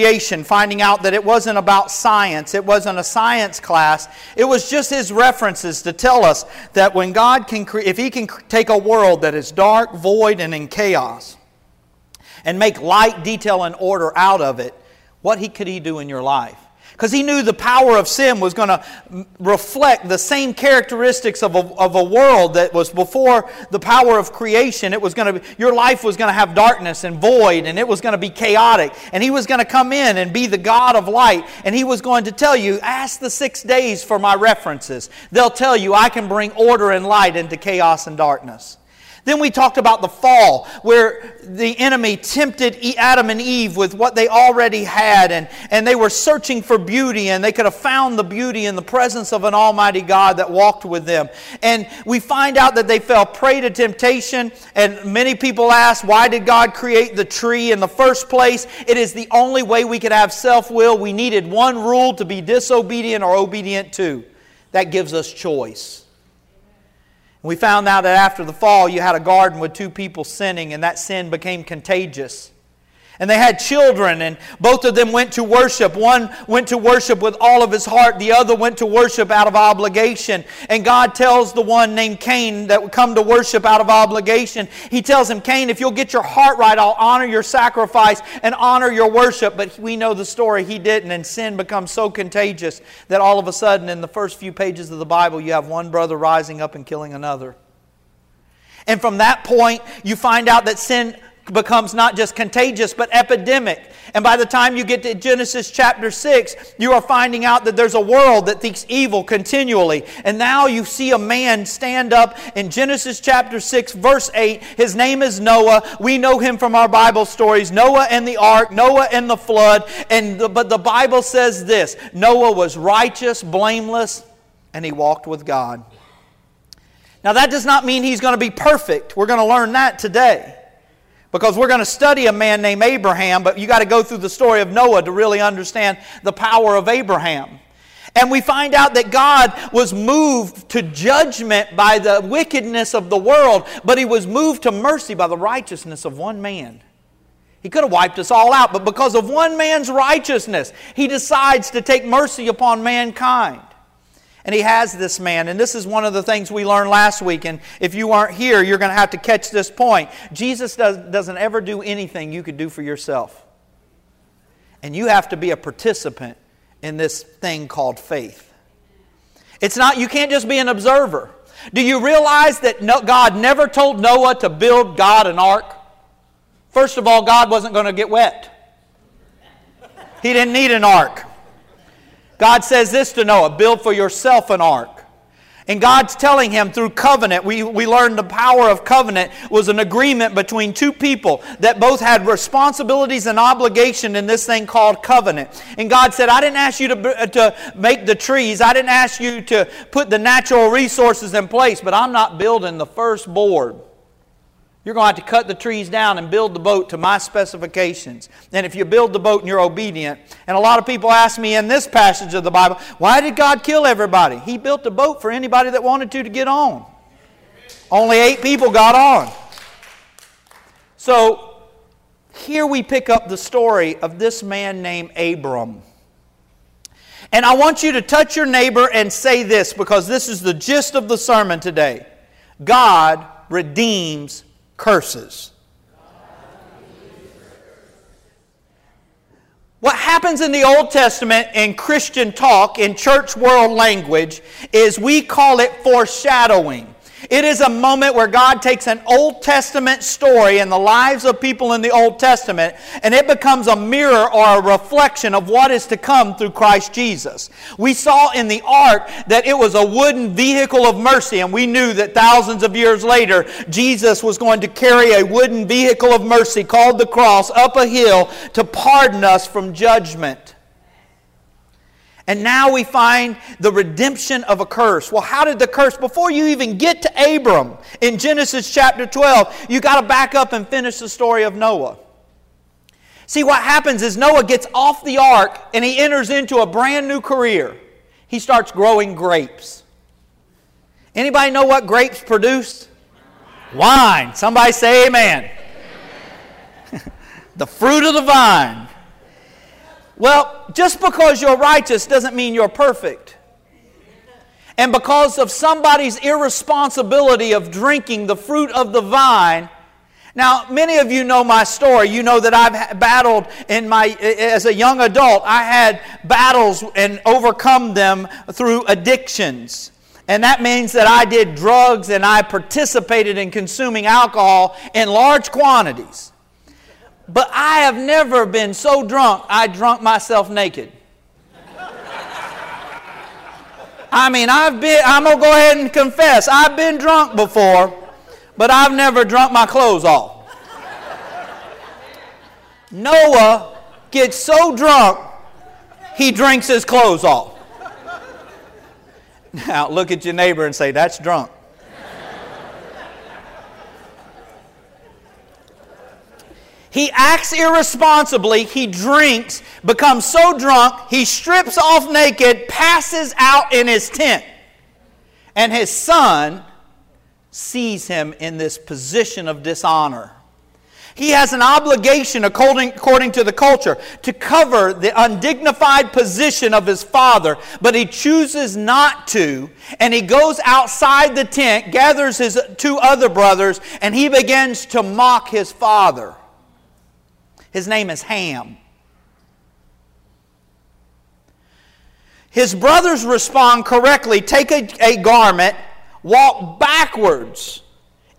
creation, finding out that it wasn't about science, it wasn't a science class. It was just his references to tell us that when God can, cre- if he can take a world that is dark, void, and in chaos, and make light, detail, and order out of it, what he, could he do in your life? Because he knew the power of sin was going to reflect the same characteristics of a, of a world that was before the power of creation. It was going to be, your life was going to have darkness and void, and it was going to be chaotic. And he was going to come in and be the God of light, and he was going to tell you, ask the six days for my references. They'll tell you I can bring order and light into chaos and darkness. Then we talked about the fall, where the enemy tempted Adam and Eve with what they already had, and, and they were searching for beauty, and they could have found the beauty in the presence of an Almighty God that walked with them. And we find out that they fell prey to temptation, and many people ask, why did God create the tree in the first place? It is the only way we could have self will. We needed one rule to be disobedient or obedient to. That gives us choice. We found out that after the fall, you had a garden with two people sinning, and that sin became contagious. And they had children, and both of them went to worship. One went to worship with all of his heart, the other went to worship out of obligation. And God tells the one named Cain that would come to worship out of obligation, He tells him, Cain, if you'll get your heart right, I'll honor your sacrifice and honor your worship. But we know the story, he didn't, and sin becomes so contagious that all of a sudden, in the first few pages of the Bible, you have one brother rising up and killing another. And from that point, you find out that sin becomes not just contagious, but epidemic. And by the time you get to Genesis chapter 6, you are finding out that there's a world that thinks evil continually. And now you see a man stand up in Genesis chapter 6, verse 8. His name is Noah. We know him from our Bible stories Noah and the ark, Noah and the flood. And the, but the Bible says this Noah was righteous, blameless, and he walked with God. Now, that does not mean he's going to be perfect. We're going to learn that today. Because we're going to study a man named Abraham, but you got to go through the story of Noah to really understand the power of Abraham. And we find out that God was moved to judgment by the wickedness of the world, but he was moved to mercy by the righteousness of one man. He could have wiped us all out, but because of one man's righteousness, he decides to take mercy upon mankind. And he has this man. And this is one of the things we learned last week. And if you aren't here, you're going to have to catch this point. Jesus does, doesn't ever do anything you could do for yourself. And you have to be a participant in this thing called faith. It's not, you can't just be an observer. Do you realize that no, God never told Noah to build God an ark? First of all, God wasn't going to get wet, He didn't need an ark. God says this to Noah build for yourself an ark. And God's telling him through covenant, we, we learned the power of covenant was an agreement between two people that both had responsibilities and obligation in this thing called covenant. And God said, I didn't ask you to, uh, to make the trees, I didn't ask you to put the natural resources in place, but I'm not building the first board. You're going to have to cut the trees down and build the boat to my specifications. And if you build the boat and you're obedient, and a lot of people ask me in this passage of the Bible, why did God kill everybody? He built a boat for anybody that wanted to to get on. Only eight people got on. So here we pick up the story of this man named Abram. And I want you to touch your neighbor and say this because this is the gist of the sermon today God redeems curses. What happens in the Old Testament in Christian talk, in church world language, is we call it foreshadowing. It is a moment where God takes an Old Testament story and the lives of people in the Old Testament and it becomes a mirror or a reflection of what is to come through Christ Jesus. We saw in the ark that it was a wooden vehicle of mercy and we knew that thousands of years later Jesus was going to carry a wooden vehicle of mercy called the cross up a hill to pardon us from judgment. And now we find the redemption of a curse. Well, how did the curse, before you even get to Abram in Genesis chapter 12, you got to back up and finish the story of Noah. See, what happens is Noah gets off the ark and he enters into a brand new career. He starts growing grapes. Anybody know what grapes produce? Wine. Somebody say amen. the fruit of the vine. Well, just because you're righteous doesn't mean you're perfect. And because of somebody's irresponsibility of drinking the fruit of the vine, now, many of you know my story. You know that I've battled in my as a young adult. I had battles and overcome them through addictions. And that means that I did drugs and I participated in consuming alcohol in large quantities. But I have never been so drunk I drunk myself naked. I mean, I've been I'm going to go ahead and confess. I've been drunk before but I've never drunk my clothes off. Noah gets so drunk, he drinks his clothes off. Now, look at your neighbor and say, That's drunk. He acts irresponsibly. He drinks, becomes so drunk, he strips off naked, passes out in his tent. And his son sees him in this position of dishonor. He has an obligation, according, according to the culture, to cover the undignified position of his father, but he chooses not to. And he goes outside the tent, gathers his two other brothers, and he begins to mock his father. His name is Ham. His brothers respond correctly take a, a garment walk backwards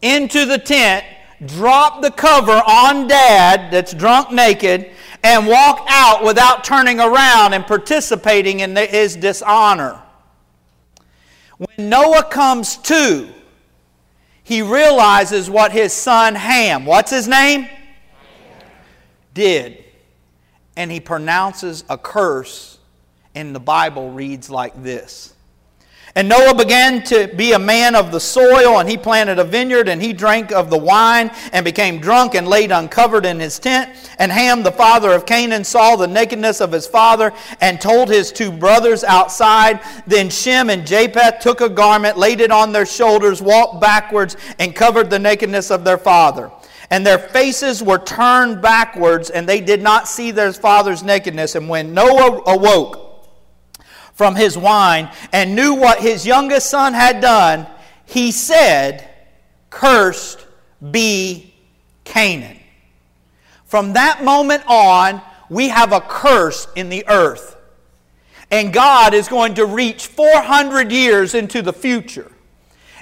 into the tent, drop the cover on dad that's drunk naked, and walk out without turning around and participating in his dishonor. When Noah comes to, he realizes what his son Ham, what's his name? Did. And he pronounces a curse, and the Bible reads like this and Noah began to be a man of the soil, and he planted a vineyard, and he drank of the wine, and became drunk, and laid uncovered in his tent. And Ham, the father of Canaan, saw the nakedness of his father, and told his two brothers outside. Then Shem and Japheth took a garment, laid it on their shoulders, walked backwards, and covered the nakedness of their father. And their faces were turned backwards, and they did not see their father's nakedness. And when Noah awoke, from his wine and knew what his youngest son had done, he said, Cursed be Canaan. From that moment on, we have a curse in the earth. And God is going to reach 400 years into the future.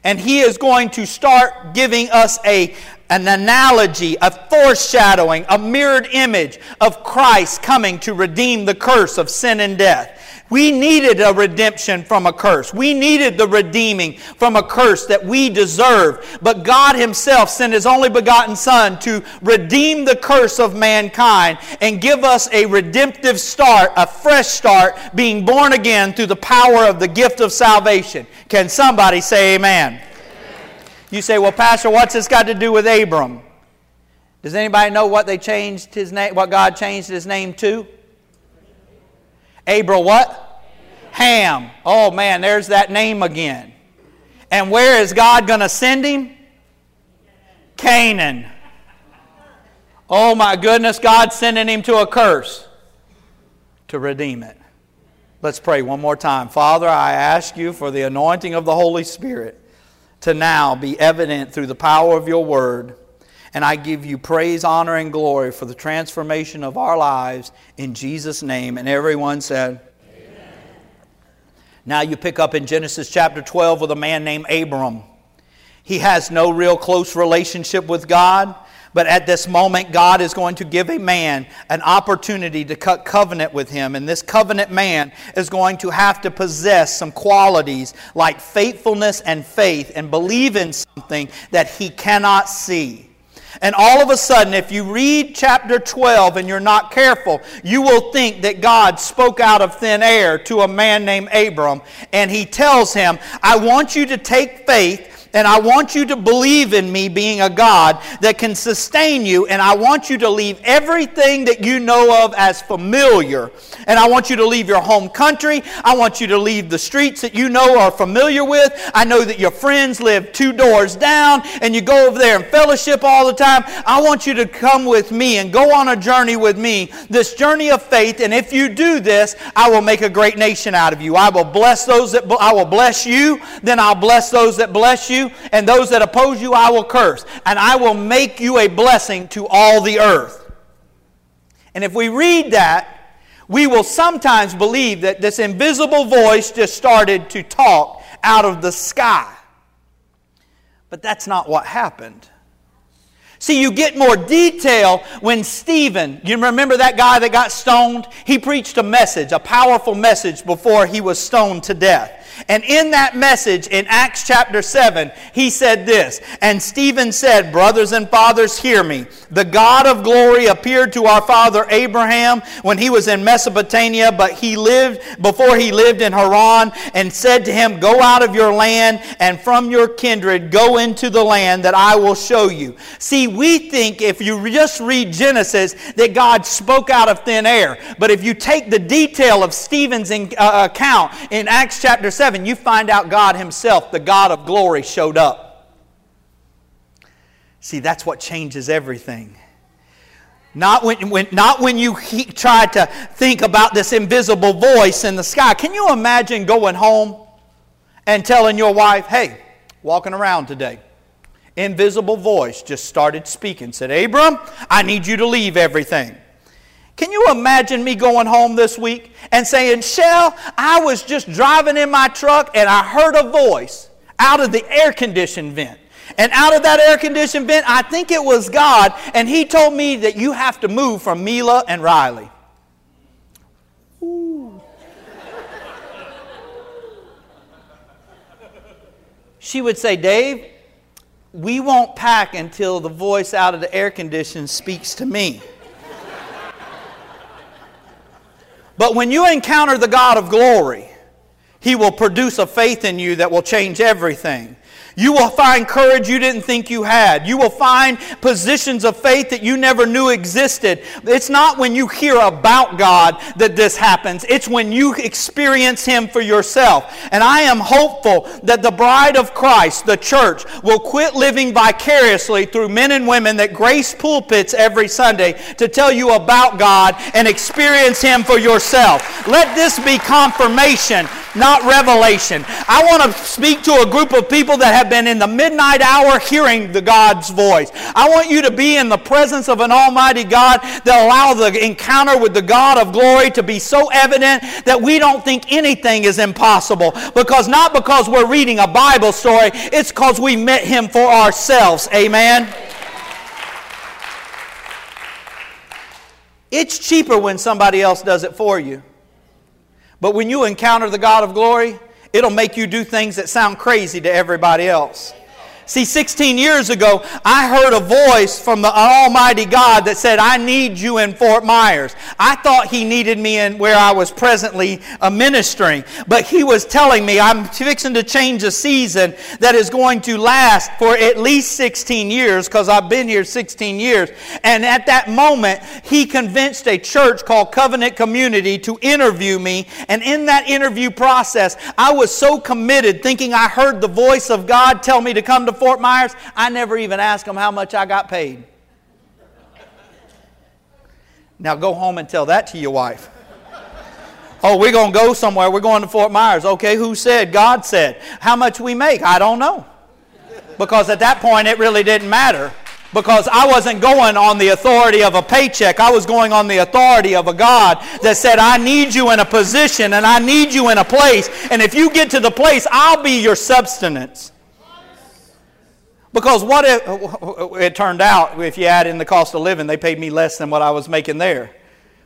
And He is going to start giving us a, an analogy, a foreshadowing, a mirrored image of Christ coming to redeem the curse of sin and death. We needed a redemption from a curse. We needed the redeeming from a curse that we deserved. But God Himself sent His only begotten Son to redeem the curse of mankind and give us a redemptive start, a fresh start, being born again through the power of the gift of salvation. Can somebody say amen? You say, well, Pastor, what's this got to do with Abram? Does anybody know what they changed his name, what God changed his name to? Abra what? Ham. Oh man, there's that name again. And where is God going to send him? Canaan. Oh my goodness, God's sending him to a curse to redeem it. Let's pray one more time. Father, I ask you for the anointing of the Holy Spirit to now be evident through the power of your word and I give you praise, honor, and glory for the transformation of our lives in Jesus' name. And everyone said, Amen. Now you pick up in Genesis chapter 12 with a man named Abram. He has no real close relationship with God. But at this moment, God is going to give a man an opportunity to cut covenant with him. And this covenant man is going to have to possess some qualities like faithfulness and faith and believe in something that he cannot see. And all of a sudden, if you read chapter 12 and you're not careful, you will think that God spoke out of thin air to a man named Abram. And he tells him, I want you to take faith And I want you to believe in me being a God that can sustain you. And I want you to leave everything that you know of as familiar. And I want you to leave your home country. I want you to leave the streets that you know are familiar with. I know that your friends live two doors down and you go over there and fellowship all the time. I want you to come with me and go on a journey with me, this journey of faith. And if you do this, I will make a great nation out of you. I will bless those that I will bless you, then I'll bless those that bless you, and those that oppose you I will curse. And I will make you a blessing to all the earth. And if we read that, we will sometimes believe that this invisible voice just started to talk out of the sky. But that's not what happened. See, you get more detail when Stephen, you remember that guy that got stoned? He preached a message, a powerful message before he was stoned to death. And in that message in Acts chapter 7, he said this And Stephen said, Brothers and fathers, hear me. The God of glory appeared to our father Abraham when he was in Mesopotamia, but he lived before he lived in Haran, and said to him, Go out of your land and from your kindred, go into the land that I will show you. See, we think if you just read Genesis that God spoke out of thin air. But if you take the detail of Stephen's uh, account in Acts chapter 7, 7, you find out God Himself, the God of glory, showed up. See, that's what changes everything. Not when, when, not when you he, try to think about this invisible voice in the sky. Can you imagine going home and telling your wife, hey, walking around today? Invisible voice just started speaking, said, Abram, I need you to leave everything. Can you imagine me going home this week and saying, Shell, I was just driving in my truck and I heard a voice out of the air conditioned vent. And out of that air conditioned vent, I think it was God, and He told me that you have to move from Mila and Riley. Ooh. she would say, Dave, we won't pack until the voice out of the air condition speaks to me. But when you encounter the God of glory, He will produce a faith in you that will change everything. You will find courage you didn't think you had. You will find positions of faith that you never knew existed. It's not when you hear about God that this happens, it's when you experience Him for yourself. And I am hopeful that the bride of Christ, the church, will quit living vicariously through men and women that grace pulpits every Sunday to tell you about God and experience Him for yourself. Let this be confirmation not revelation. I want to speak to a group of people that have been in the midnight hour hearing the God's voice. I want you to be in the presence of an almighty God that allow the encounter with the God of glory to be so evident that we don't think anything is impossible. Because not because we're reading a Bible story, it's because we met him for ourselves. Amen. It's cheaper when somebody else does it for you. But when you encounter the God of glory, it'll make you do things that sound crazy to everybody else. See, 16 years ago, I heard a voice from the Almighty God that said, I need you in Fort Myers. I thought He needed me in where I was presently uh, ministering, but He was telling me, I'm fixing to change a season that is going to last for at least 16 years because I've been here 16 years. And at that moment, He convinced a church called Covenant Community to interview me. And in that interview process, I was so committed, thinking I heard the voice of God tell me to come to Fort Myers, I never even asked them how much I got paid. Now go home and tell that to your wife. Oh, we're going to go somewhere. We're going to Fort Myers. Okay, who said? God said. How much we make? I don't know. Because at that point, it really didn't matter. Because I wasn't going on the authority of a paycheck. I was going on the authority of a God that said, I need you in a position and I need you in a place. And if you get to the place, I'll be your substance. Because what if it turned out, if you add in the cost of living, they paid me less than what I was making there.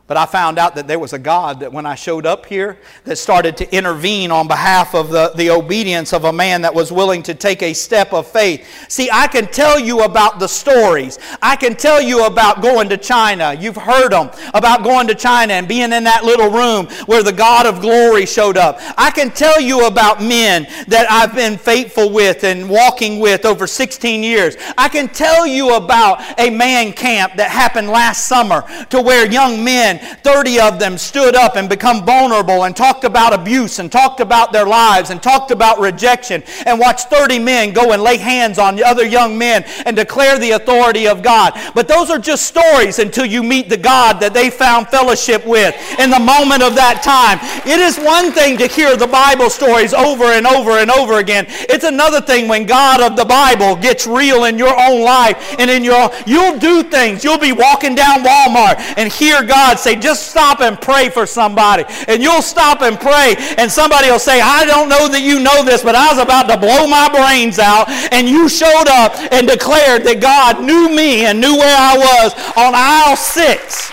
But I found out that there was a God that when I showed up here that started to intervene on behalf of the, the obedience of a man that was willing to take a step of faith. See, I can tell you about the stories. I can tell you about going to China. You've heard them about going to China and being in that little room where the God of glory showed up. I can tell you about men that I've been faithful with and walking with over 16 years. I can tell you about a man camp that happened last summer to where young men 30 of them stood up and become vulnerable and talked about abuse and talked about their lives and talked about rejection and watched 30 men go and lay hands on other young men and declare the authority of God. But those are just stories until you meet the God that they found fellowship with in the moment of that time. It is one thing to hear the Bible stories over and over and over again. It's another thing when God of the Bible gets real in your own life and in your you'll do things. You'll be walking down Walmart and hear God say, just stop and pray for somebody. And you'll stop and pray, and somebody will say, I don't know that you know this, but I was about to blow my brains out, and you showed up and declared that God knew me and knew where I was on aisle six.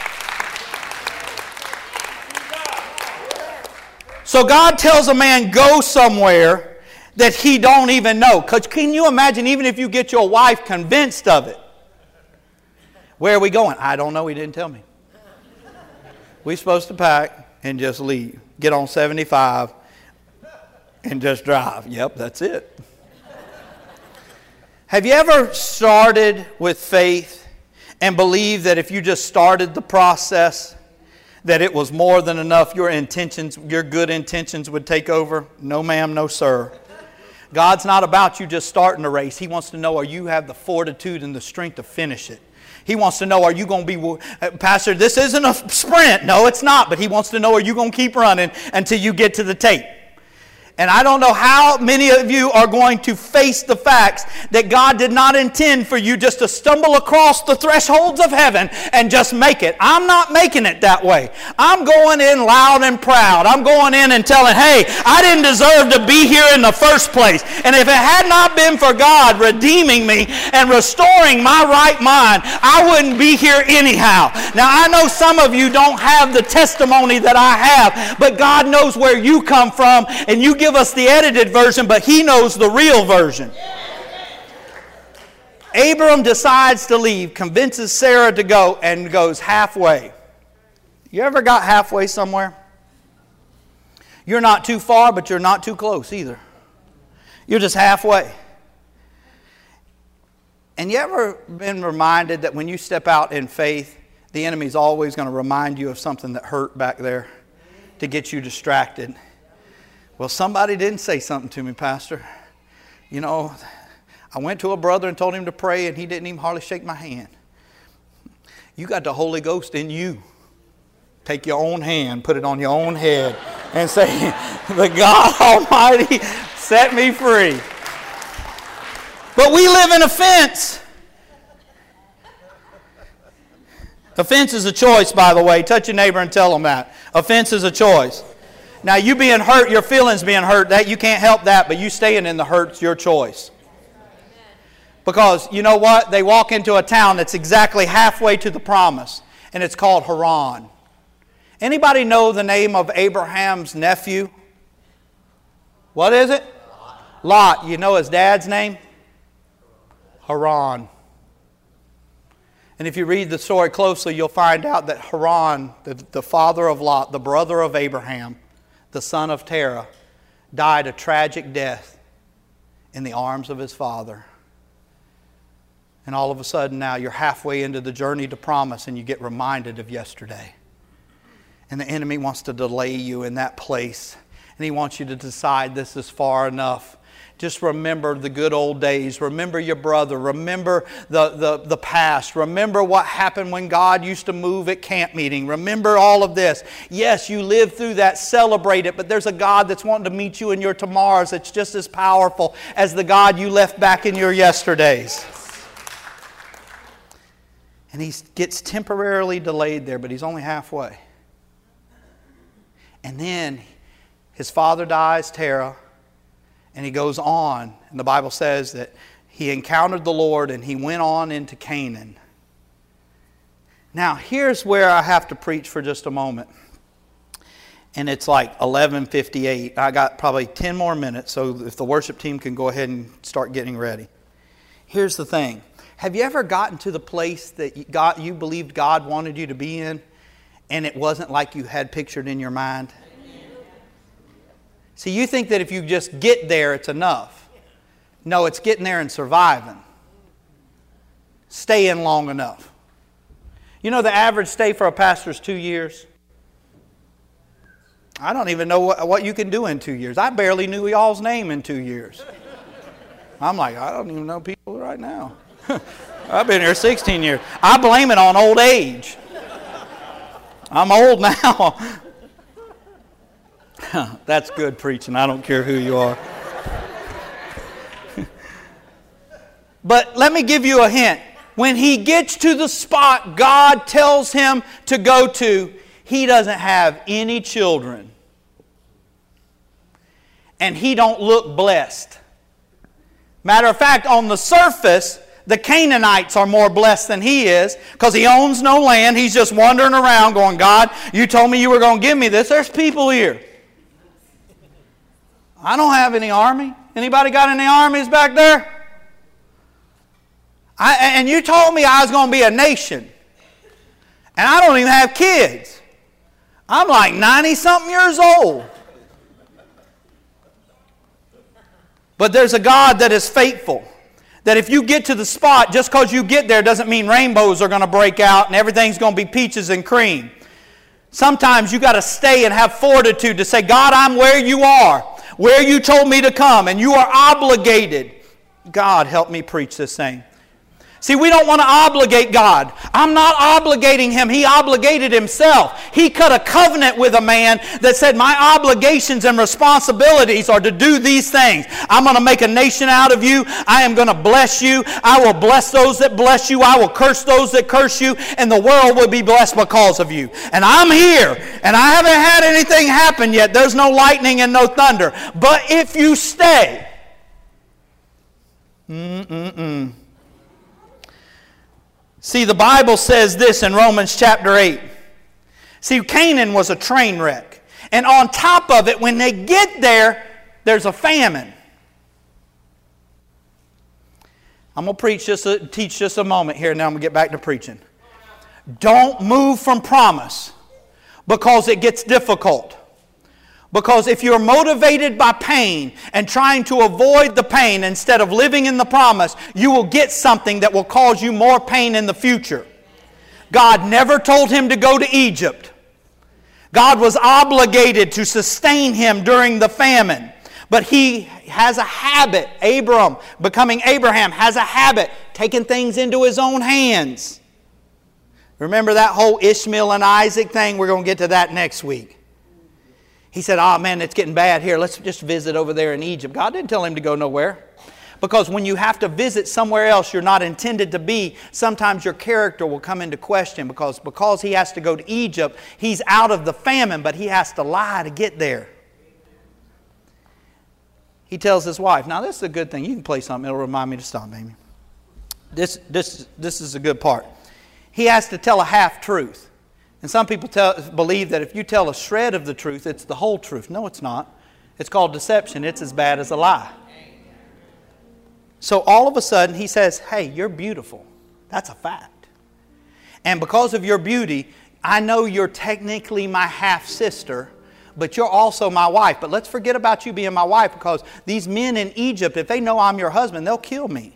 So God tells a man, go somewhere that he don't even know. Because can you imagine, even if you get your wife convinced of it, where are we going? I don't know. He didn't tell me we supposed to pack and just leave. Get on 75 and just drive. Yep, that's it. Have you ever started with faith and believed that if you just started the process, that it was more than enough, your intentions, your good intentions would take over? No, ma'am, no, sir. God's not about you just starting a race. He wants to know are you have the fortitude and the strength to finish it. He wants to know, are you going to be, uh, Pastor, this isn't a sprint. No, it's not. But he wants to know, are you going to keep running until you get to the tape? And I don't know how many of you are going to face the facts that God did not intend for you just to stumble across the thresholds of heaven and just make it. I'm not making it that way. I'm going in loud and proud. I'm going in and telling, hey, I didn't deserve to be here in the first place. And if it had not been for God redeeming me and restoring my right mind, I wouldn't be here anyhow. Now, I know some of you don't have the testimony that I have, but God knows where you come from and you give give us the edited version, but he knows the real version. Abram decides to leave, convinces Sarah to go, and goes halfway. You ever got halfway somewhere? You're not too far, but you're not too close either. You're just halfway. And you ever been reminded that when you step out in faith, the enemy's always going to remind you of something that hurt back there to get you distracted? Well, somebody didn't say something to me, Pastor. You know, I went to a brother and told him to pray, and he didn't even hardly shake my hand. You got the Holy Ghost in you. Take your own hand, put it on your own head, and say, The God Almighty set me free. But we live in offense. Offense is a choice, by the way. Touch your neighbor and tell them that. Offense is a choice. Now, you being hurt, your feelings being hurt, that you can't help that, but you staying in the hurt's your choice. Because you know what? They walk into a town that's exactly halfway to the promise, and it's called Haran. Anybody know the name of Abraham's nephew? What is it? Lot. You know his dad's name? Haran. And if you read the story closely, you'll find out that Haran, the, the father of Lot, the brother of Abraham, the son of Terah, died a tragic death in the arms of his father. And all of a sudden, now you're halfway into the journey to promise and you get reminded of yesterday. And the enemy wants to delay you in that place. And he wants you to decide this is far enough. Just remember the good old days. Remember your brother. Remember the, the, the past. Remember what happened when God used to move at camp meeting. Remember all of this. Yes, you lived through that, celebrate it, but there's a God that's wanting to meet you in your tomorrows that's just as powerful as the God you left back in your yesterdays. And he gets temporarily delayed there, but he's only halfway. And then his father dies, Terah. And he goes on, and the Bible says that he encountered the Lord and he went on into Canaan. Now, here's where I have to preach for just a moment. And it's like 11:58. I got probably 10 more minutes, so if the worship team can go ahead and start getting ready. Here's the thing. Have you ever gotten to the place that God, you believed God wanted you to be in and it wasn't like you had pictured in your mind? See, you think that if you just get there, it's enough. No, it's getting there and surviving. Staying long enough. You know, the average stay for a pastor is two years. I don't even know what, what you can do in two years. I barely knew y'all's name in two years. I'm like, I don't even know people right now. I've been here 16 years. I blame it on old age. I'm old now. That's good preaching. I don't care who you are. but let me give you a hint. When he gets to the spot God tells him to go to, he doesn't have any children. And he don't look blessed. Matter of fact, on the surface, the Canaanites are more blessed than he is because he owns no land. He's just wandering around going, God, you told me you were going to give me this. There's people here. I don't have any army. Anybody got any armies back there? I, and you told me I was going to be a nation. And I don't even have kids. I'm like 90 something years old. But there's a God that is faithful. That if you get to the spot, just because you get there doesn't mean rainbows are going to break out and everything's going to be peaches and cream. Sometimes you got to stay and have fortitude to say, God, I'm where you are where you told me to come, and you are obligated. God, help me preach this thing. See, we don't want to obligate God. I'm not obligating him. He obligated himself. He cut a covenant with a man that said, My obligations and responsibilities are to do these things. I'm going to make a nation out of you. I am going to bless you. I will bless those that bless you. I will curse those that curse you. And the world will be blessed because of you. And I'm here. And I haven't had anything happen yet. There's no lightning and no thunder. But if you stay, mm-mm-mm. See, the Bible says this in Romans chapter 8. See, Canaan was a train wreck. And on top of it, when they get there, there's a famine. I'm going to preach a, teach just a moment here, now I'm going to get back to preaching. Don't move from promise because it gets difficult. Because if you're motivated by pain and trying to avoid the pain instead of living in the promise, you will get something that will cause you more pain in the future. God never told him to go to Egypt. God was obligated to sustain him during the famine. But he has a habit, Abram, becoming Abraham, has a habit, taking things into his own hands. Remember that whole Ishmael and Isaac thing? We're going to get to that next week. He said, Oh man, it's getting bad here. Let's just visit over there in Egypt. God didn't tell him to go nowhere. Because when you have to visit somewhere else you're not intended to be, sometimes your character will come into question because because he has to go to Egypt, he's out of the famine, but he has to lie to get there. He tells his wife, now this is a good thing. You can play something, it'll remind me to stop, baby. This, this, this is a good part. He has to tell a half truth. And some people tell, believe that if you tell a shred of the truth, it's the whole truth. No, it's not. It's called deception. It's as bad as a lie. So all of a sudden, he says, Hey, you're beautiful. That's a fact. And because of your beauty, I know you're technically my half sister, but you're also my wife. But let's forget about you being my wife because these men in Egypt, if they know I'm your husband, they'll kill me.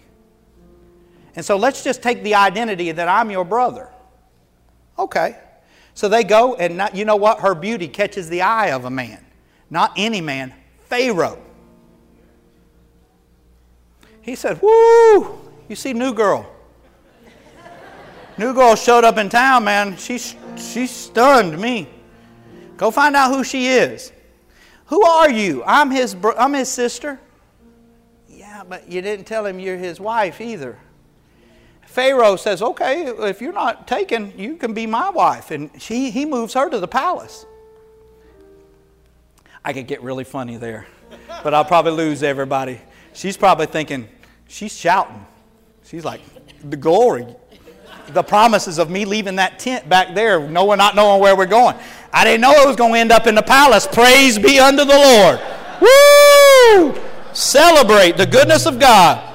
And so let's just take the identity that I'm your brother. Okay. So they go, and not, you know what? Her beauty catches the eye of a man. Not any man, Pharaoh. He said, Woo! You see, new girl. new girl showed up in town, man. She, she stunned me. Go find out who she is. Who are you? I'm his, I'm his sister. Yeah, but you didn't tell him you're his wife either. Pharaoh says, Okay, if you're not taken, you can be my wife. And she, he moves her to the palace. I could get really funny there, but I'll probably lose everybody. She's probably thinking, She's shouting. She's like, The glory. the promises of me leaving that tent back there, no one not knowing where we're going. I didn't know it was going to end up in the palace. Praise be unto the Lord. Woo! Celebrate the goodness of God.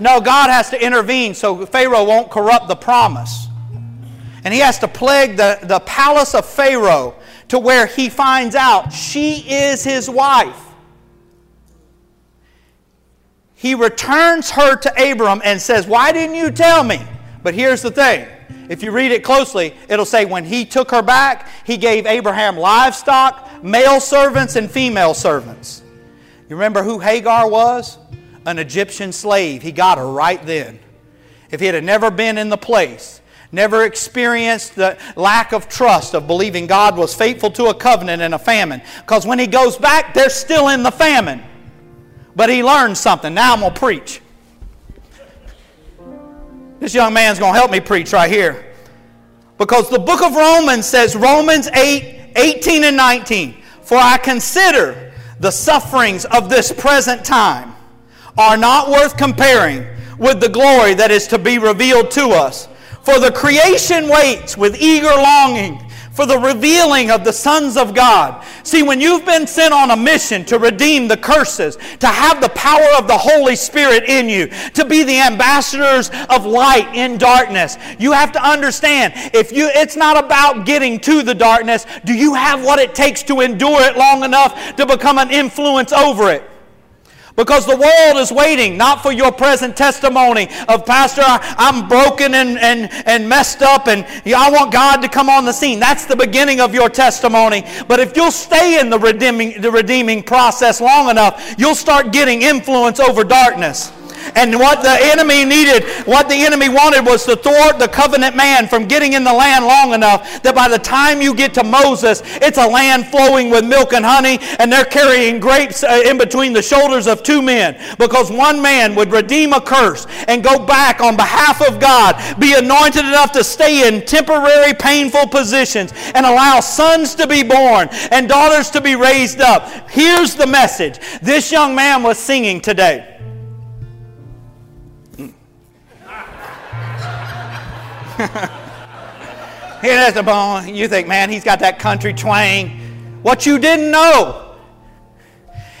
No, God has to intervene so Pharaoh won't corrupt the promise. And he has to plague the, the palace of Pharaoh to where he finds out she is his wife. He returns her to Abram and says, Why didn't you tell me? But here's the thing if you read it closely, it'll say when he took her back, he gave Abraham livestock, male servants, and female servants. You remember who Hagar was? An Egyptian slave. He got her right then. If he had never been in the place, never experienced the lack of trust of believing God was faithful to a covenant in a famine, because when he goes back, they're still in the famine. But he learned something. Now I'm going to preach. This young man's going to help me preach right here. Because the book of Romans says, Romans 8, 18 and 19, For I consider the sufferings of this present time are not worth comparing with the glory that is to be revealed to us. For the creation waits with eager longing for the revealing of the sons of God. See, when you've been sent on a mission to redeem the curses, to have the power of the Holy Spirit in you, to be the ambassadors of light in darkness, you have to understand if you it's not about getting to the darkness, do you have what it takes to endure it long enough to become an influence over it? Because the world is waiting not for your present testimony of, Pastor, I'm broken and, and, and messed up and I want God to come on the scene. That's the beginning of your testimony. But if you'll stay in the redeeming, the redeeming process long enough, you'll start getting influence over darkness. And what the enemy needed, what the enemy wanted was to thwart the covenant man from getting in the land long enough that by the time you get to Moses, it's a land flowing with milk and honey, and they're carrying grapes uh, in between the shoulders of two men because one man would redeem a curse and go back on behalf of God, be anointed enough to stay in temporary painful positions and allow sons to be born and daughters to be raised up. Here's the message this young man was singing today. Here, has the bone. You think, man, he's got that country twang. What you didn't know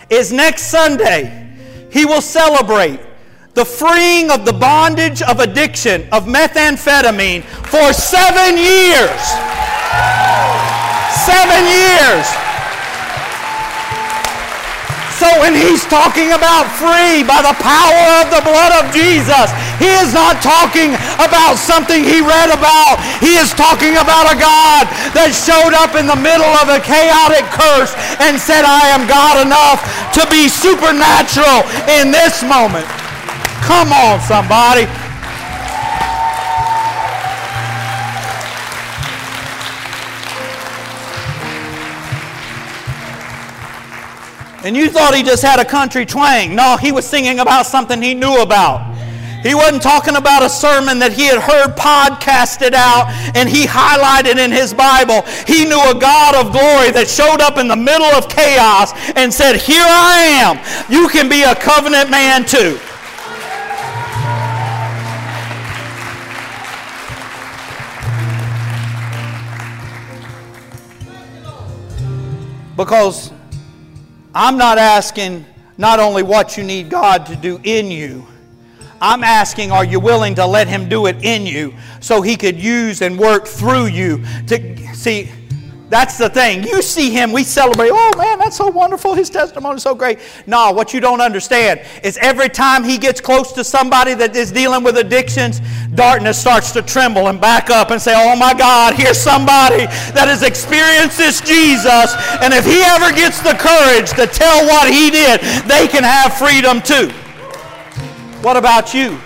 is next Sunday he will celebrate the freeing of the bondage of addiction of methamphetamine for seven years. Seven years. So when he's talking about free by the power of the blood of Jesus, he is not talking about something he read about. He is talking about a God that showed up in the middle of a chaotic curse and said, I am God enough to be supernatural in this moment. Come on, somebody. And you thought he just had a country twang. No, he was singing about something he knew about. He wasn't talking about a sermon that he had heard podcasted out and he highlighted in his Bible. He knew a God of glory that showed up in the middle of chaos and said, Here I am. You can be a covenant man too. Because I'm not asking not only what you need God to do in you, I'm asking, are you willing to let Him do it in you so He could use and work through you to see? That's the thing. You see him, we celebrate. Oh man, that's so wonderful. His testimony is so great. No, what you don't understand is every time he gets close to somebody that is dealing with addictions, darkness starts to tremble and back up and say, Oh my God, here's somebody that has experienced this Jesus. And if he ever gets the courage to tell what he did, they can have freedom too. What about you?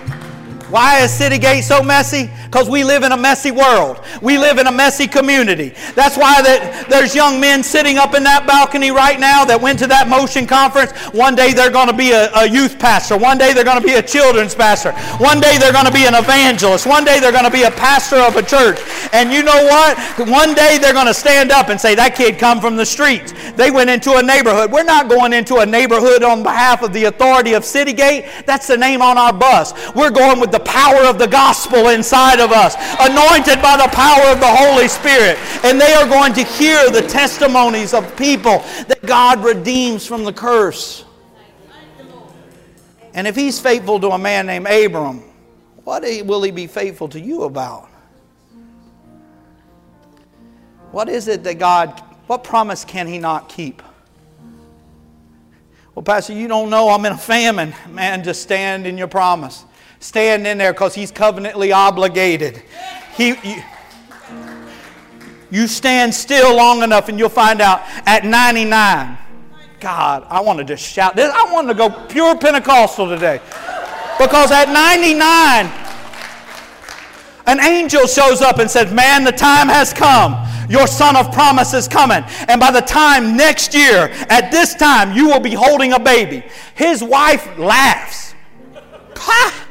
Why is City Gate so messy? Because we live in a messy world. We live in a messy community. That's why that there's young men sitting up in that balcony right now that went to that motion conference. One day they're going to be a, a youth pastor. One day they're going to be a children's pastor. One day they're going to be an evangelist. One day they're going to be a pastor of a church. And you know what? One day they're going to stand up and say, that kid come from the streets. They went into a neighborhood. We're not going into a neighborhood on behalf of the authority of City Gate. That's the name on our bus. We're going with the power of the gospel inside of us, anointed by the power of the Holy Spirit. And they are going to hear the testimonies of people that God redeems from the curse. And if He's faithful to a man named Abram, what will He be faithful to you about? What is it that God, what promise can He not keep? Well, Pastor, you don't know I'm in a famine. Man, just stand in your promise. Stand in there because He's covenantly obligated. He, you, you stand still long enough and you'll find out at 99. God, I want to just shout this. I want to go pure Pentecostal today. Because at 99, an angel shows up and says, Man, the time has come. Your son of promise is coming. And by the time next year, at this time, you will be holding a baby. His wife laughs.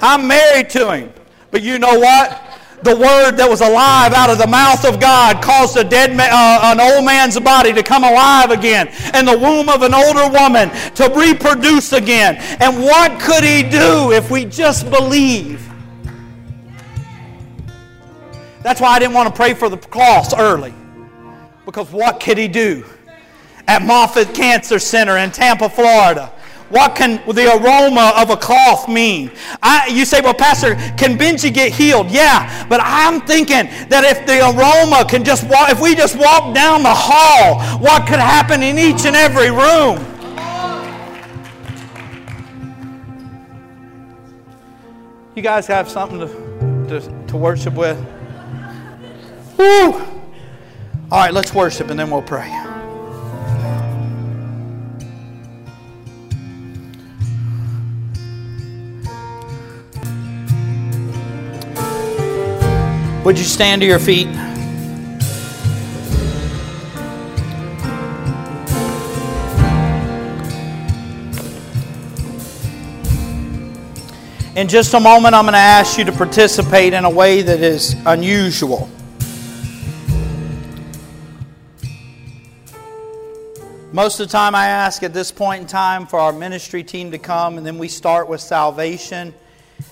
I'm married to him. But you know what? The word that was alive out of the mouth of God caused a dead man, uh, an old man's body to come alive again, and the womb of an older woman to reproduce again. And what could he do if we just believe? That's why I didn't want to pray for the cross early. Because what could he do? At Moffitt Cancer Center in Tampa, Florida. What can the aroma of a cloth mean? I, you say, well, Pastor, can Benji get healed? Yeah, but I'm thinking that if the aroma can just walk, if we just walk down the hall, what could happen in each and every room? You guys have something to, to, to worship with? Woo! All right, let's worship and then we'll pray. Would you stand to your feet? In just a moment, I'm going to ask you to participate in a way that is unusual. Most of the time, I ask at this point in time for our ministry team to come, and then we start with salvation.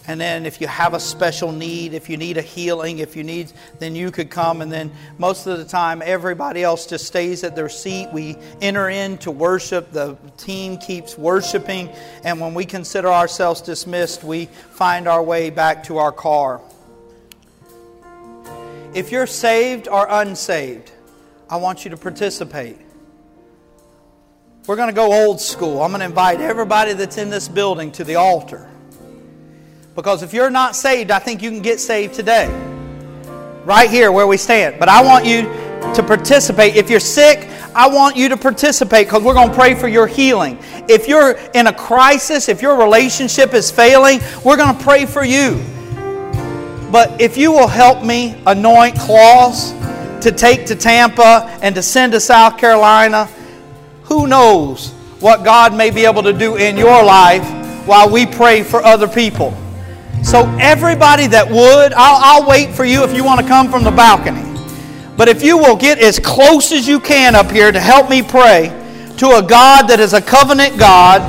And then, if you have a special need, if you need a healing, if you need, then you could come. And then, most of the time, everybody else just stays at their seat. We enter into worship. The team keeps worshiping. And when we consider ourselves dismissed, we find our way back to our car. If you're saved or unsaved, I want you to participate. We're going to go old school. I'm going to invite everybody that's in this building to the altar. Because if you're not saved, I think you can get saved today. Right here where we stand. But I want you to participate. If you're sick, I want you to participate because we're going to pray for your healing. If you're in a crisis, if your relationship is failing, we're going to pray for you. But if you will help me anoint claws to take to Tampa and to send to South Carolina, who knows what God may be able to do in your life while we pray for other people. So, everybody that would, I'll, I'll wait for you if you want to come from the balcony. But if you will get as close as you can up here to help me pray to a God that is a covenant God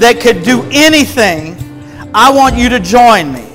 that could do anything, I want you to join me.